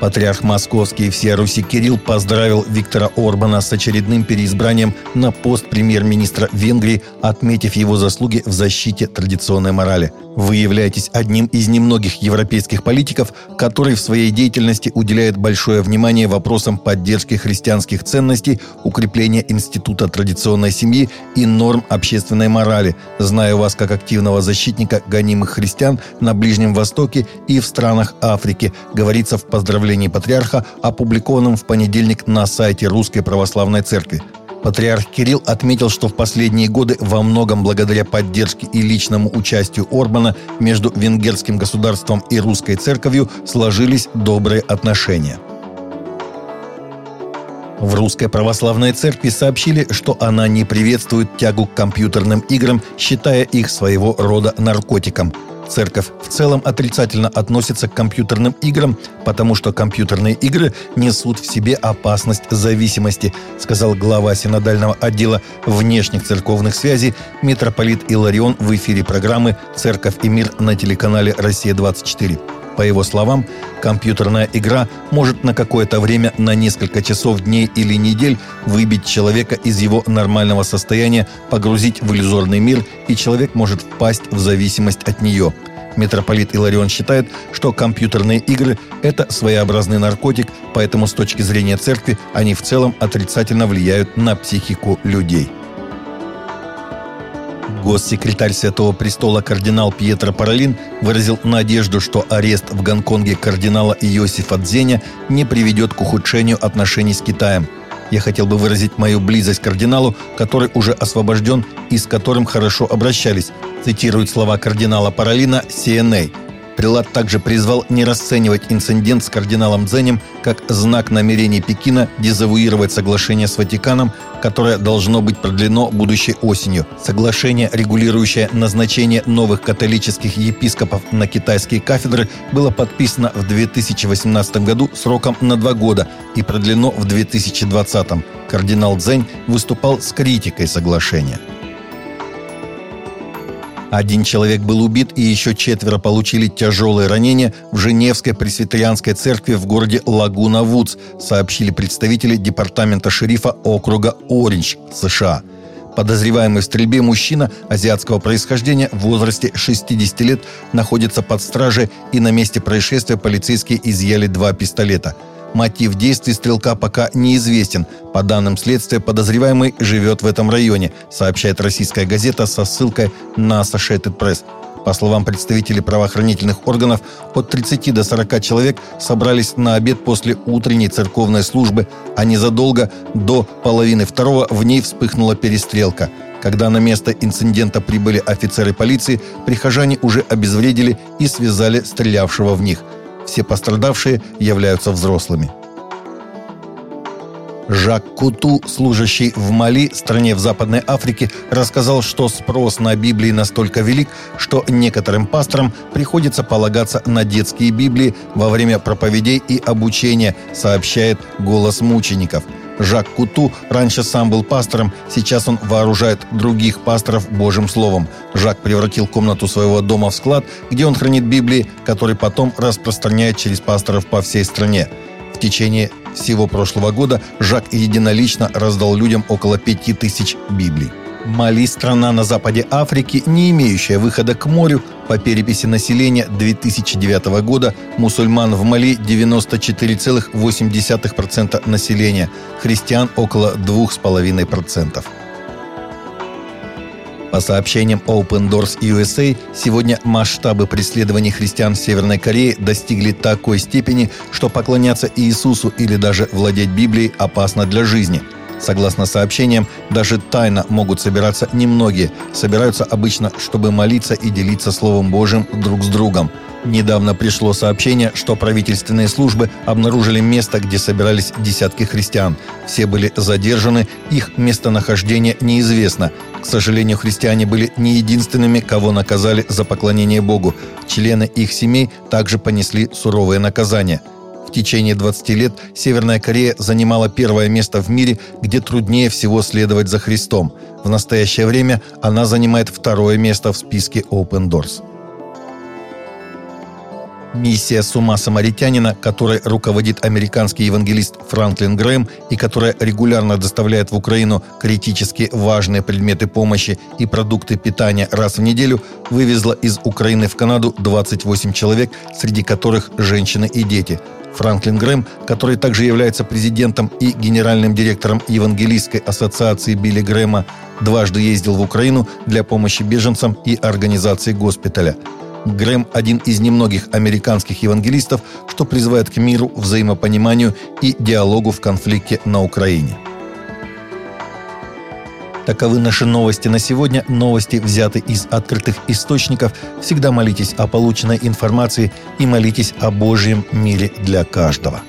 Патриарх Московский и всея Руси Кирилл поздравил Виктора Орбана с очередным переизбранием на пост премьер-министра Венгрии, отметив его заслуги в защите традиционной морали. Вы являетесь одним из немногих европейских политиков, который в своей деятельности уделяет большое внимание вопросам поддержки христианских ценностей, укрепления института традиционной семьи и норм общественной морали. Знаю вас как активного защитника гонимых христиан на Ближнем Востоке и в странах Африки, говорится в поздравлении патриарха, опубликованном в понедельник на сайте Русской Православной Церкви. Патриарх Кирилл отметил, что в последние годы во многом благодаря поддержке и личному участию Орбана между венгерским государством и русской церковью сложились добрые отношения. В Русской Православной Церкви сообщили, что она не приветствует тягу к компьютерным играм, считая их своего рода наркотиком – Церковь в целом отрицательно относится к компьютерным играм, потому что компьютерные игры несут в себе опасность зависимости, сказал глава синодального отдела внешних церковных связей митрополит Иларион в эфире программы «Церковь и мир» на телеканале «Россия-24». По его словам, компьютерная игра может на какое-то время, на несколько часов, дней или недель выбить человека из его нормального состояния, погрузить в иллюзорный мир, и человек может впасть в зависимость от нее. Митрополит Иларион считает, что компьютерные игры – это своеобразный наркотик, поэтому с точки зрения церкви они в целом отрицательно влияют на психику людей. Госсекретарь Святого Престола кардинал Пьетро Паралин выразил надежду, что арест в Гонконге кардинала Иосифа Дзеня не приведет к ухудшению отношений с Китаем. Я хотел бы выразить мою близость к кардиналу, который уже освобожден и с которым хорошо обращались, цитирует слова кардинала Паралина CNA – Прилад также призвал не расценивать инцидент с кардиналом Дзенем как знак намерений Пекина дезавуировать соглашение с Ватиканом, которое должно быть продлено будущей осенью. Соглашение, регулирующее назначение новых католических епископов на китайские кафедры, было подписано в 2018 году сроком на два года и продлено в 2020. Кардинал Дзень выступал с критикой соглашения. Один человек был убит и еще четверо получили тяжелые ранения в Женевской пресвитерианской церкви в городе Лагуна-Вудс, сообщили представители департамента шерифа округа Ориндж, США. Подозреваемый в стрельбе мужчина азиатского происхождения в возрасте 60 лет находится под стражей и на месте происшествия полицейские изъяли два пистолета – Мотив действий стрелка пока неизвестен. По данным следствия, подозреваемый живет в этом районе, сообщает российская газета со ссылкой на Associated Press. По словам представителей правоохранительных органов, от 30 до 40 человек собрались на обед после утренней церковной службы, а незадолго до половины второго в ней вспыхнула перестрелка. Когда на место инцидента прибыли офицеры полиции, прихожане уже обезвредили и связали стрелявшего в них – все пострадавшие являются взрослыми. Жак Куту, служащий в Мали, стране в Западной Африке, рассказал, что спрос на Библии настолько велик, что некоторым пасторам приходится полагаться на детские Библии во время проповедей и обучения, сообщает «Голос мучеников». Жак Куту раньше сам был пастором, сейчас он вооружает других пасторов Божьим Словом. Жак превратил комнату своего дома в склад, где он хранит Библии, который потом распространяет через пасторов по всей стране. В течение всего прошлого года Жак единолично раздал людям около пяти тысяч Библий. Мали – страна на западе Африки, не имеющая выхода к морю. По переписи населения 2009 года мусульман в Мали 94,8% населения, христиан около 2,5%. По сообщениям Open Doors USA, сегодня масштабы преследований христиан в Северной Корее достигли такой степени, что поклоняться Иисусу или даже владеть Библией опасно для жизни – Согласно сообщениям, даже тайно могут собираться немногие. Собираются обычно, чтобы молиться и делиться Словом Божьим друг с другом. Недавно пришло сообщение, что правительственные службы обнаружили место, где собирались десятки христиан. Все были задержаны, их местонахождение неизвестно. К сожалению, христиане были не единственными, кого наказали за поклонение Богу. Члены их семей также понесли суровые наказания – в течение 20 лет Северная Корея занимала первое место в мире, где труднее всего следовать за Христом. В настоящее время она занимает второе место в списке Open Doors. Миссия «С ума самаритянина», которой руководит американский евангелист Франклин Грэм и которая регулярно доставляет в Украину критически важные предметы помощи и продукты питания раз в неделю, вывезла из Украины в Канаду 28 человек, среди которых женщины и дети. Франклин Грэм, который также является президентом и генеральным директором Евангелистской ассоциации Билли Грэма, дважды ездил в Украину для помощи беженцам и организации госпиталя – Грэм – один из немногих американских евангелистов, что призывает к миру, взаимопониманию и диалогу в конфликте на Украине. Таковы наши новости на сегодня. Новости взяты из открытых источников. Всегда молитесь о полученной информации и молитесь о Божьем мире для каждого.